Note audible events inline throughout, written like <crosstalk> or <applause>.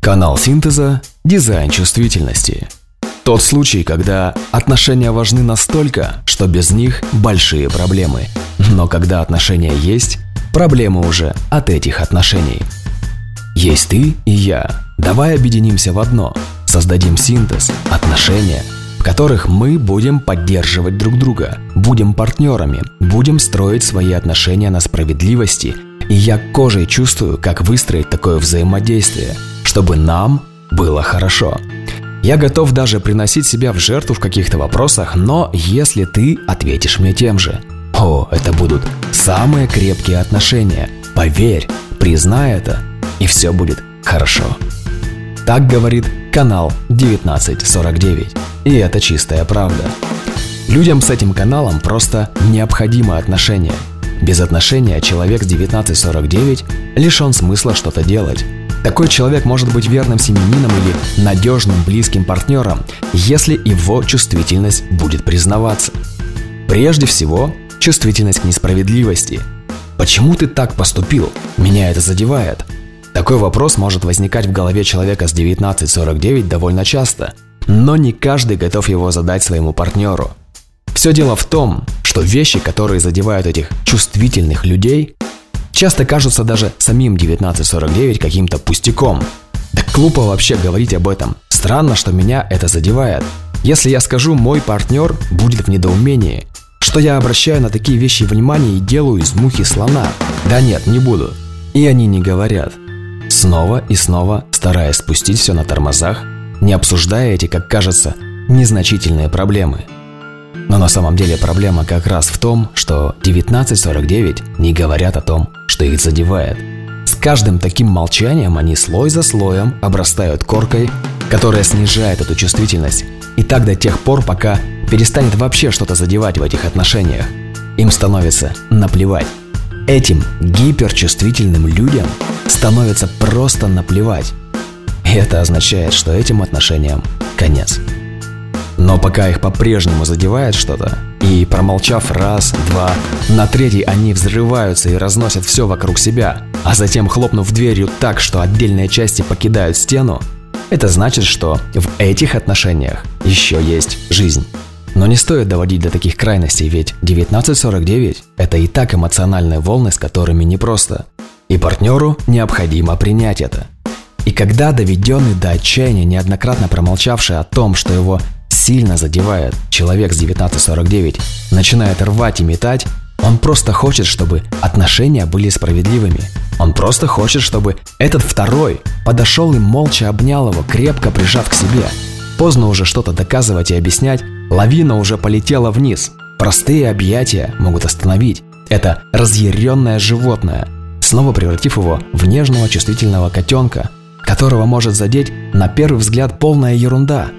Канал синтеза «Дизайн чувствительности». Тот случай, когда отношения важны настолько, что без них большие проблемы. Но когда отношения есть, проблемы уже от этих отношений. Есть ты и я. Давай объединимся в одно. Создадим синтез, отношения, в которых мы будем поддерживать друг друга, будем партнерами, будем строить свои отношения на справедливости. И я кожей чувствую, как выстроить такое взаимодействие – чтобы нам было хорошо. Я готов даже приносить себя в жертву в каких-то вопросах, но если ты ответишь мне тем же, о, это будут самые крепкие отношения. Поверь, признай это, и все будет хорошо. Так говорит канал 1949. И это чистая правда. Людям с этим каналом просто необходимо отношение. Без отношения человек с 1949 лишен смысла что-то делать. Такой человек может быть верным семенином или надежным близким партнером, если его чувствительность будет признаваться. Прежде всего, чувствительность к несправедливости. Почему ты так поступил? Меня это задевает. Такой вопрос может возникать в голове человека с 1949 довольно часто, но не каждый готов его задать своему партнеру. Все дело в том, что вещи, которые задевают этих чувствительных людей, часто кажутся даже самим 1949 каким-то пустяком. Да глупо вообще говорить об этом. Странно, что меня это задевает. Если я скажу «мой партнер будет в недоумении», что я обращаю на такие вещи внимание и делаю из мухи слона. Да нет, не буду. И они не говорят. Снова и снова стараясь спустить все на тормозах, не обсуждая эти, как кажется, незначительные проблемы – но на самом деле проблема как раз в том, что 1949 не говорят о том, что их задевает. С каждым таким молчанием они слой за слоем обрастают коркой, которая снижает эту чувствительность. И так до тех пор, пока перестанет вообще что-то задевать в этих отношениях. Им становится наплевать. Этим гиперчувствительным людям становится просто наплевать. И это означает, что этим отношениям конец. Но пока их по-прежнему задевает что-то, и промолчав раз, два, на третий они взрываются и разносят все вокруг себя, а затем хлопнув дверью так, что отдельные части покидают стену, это значит, что в этих отношениях еще есть жизнь. Но не стоит доводить до таких крайностей, ведь 1949 – это и так эмоциональные волны, с которыми непросто. И партнеру необходимо принять это. И когда доведенный до отчаяния, неоднократно промолчавший о том, что его сильно задевает, человек с 1949 начинает рвать и метать, он просто хочет, чтобы отношения были справедливыми. Он просто хочет, чтобы этот второй подошел и молча обнял его, крепко прижав к себе. Поздно уже что-то доказывать и объяснять, лавина уже полетела вниз. Простые объятия могут остановить. Это разъяренное животное, снова превратив его в нежного чувствительного котенка, которого может задеть на первый взгляд полная ерунда –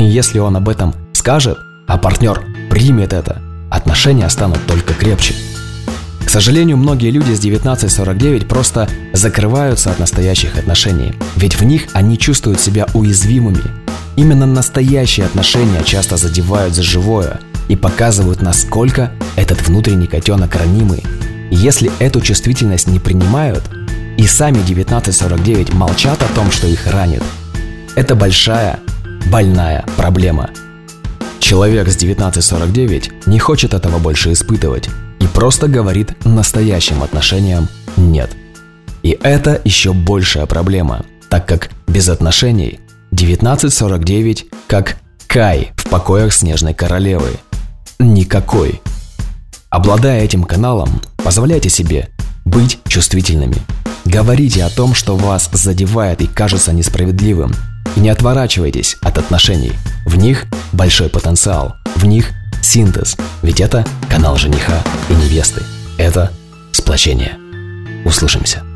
и <laughs> если он об этом скажет, а партнер примет это, отношения станут только крепче. К сожалению, многие люди с 1949 просто закрываются от настоящих отношений, ведь в них они чувствуют себя уязвимыми. Именно настоящие отношения часто задевают за живое и показывают, насколько этот внутренний котенок ранимый. Если эту чувствительность не принимают, и сами 1949 молчат о том, что их ранит, это большая больная проблема. Человек с 1949 не хочет этого больше испытывать и просто говорит настоящим отношениям «нет». И это еще большая проблема, так как без отношений 1949 как Кай в покоях Снежной Королевы. Никакой. Обладая этим каналом, позволяйте себе быть чувствительными. Говорите о том, что вас задевает и кажется несправедливым, не отворачивайтесь от отношений. В них большой потенциал, в них синтез, ведь это канал жениха и невесты. Это сплочение. Услышимся.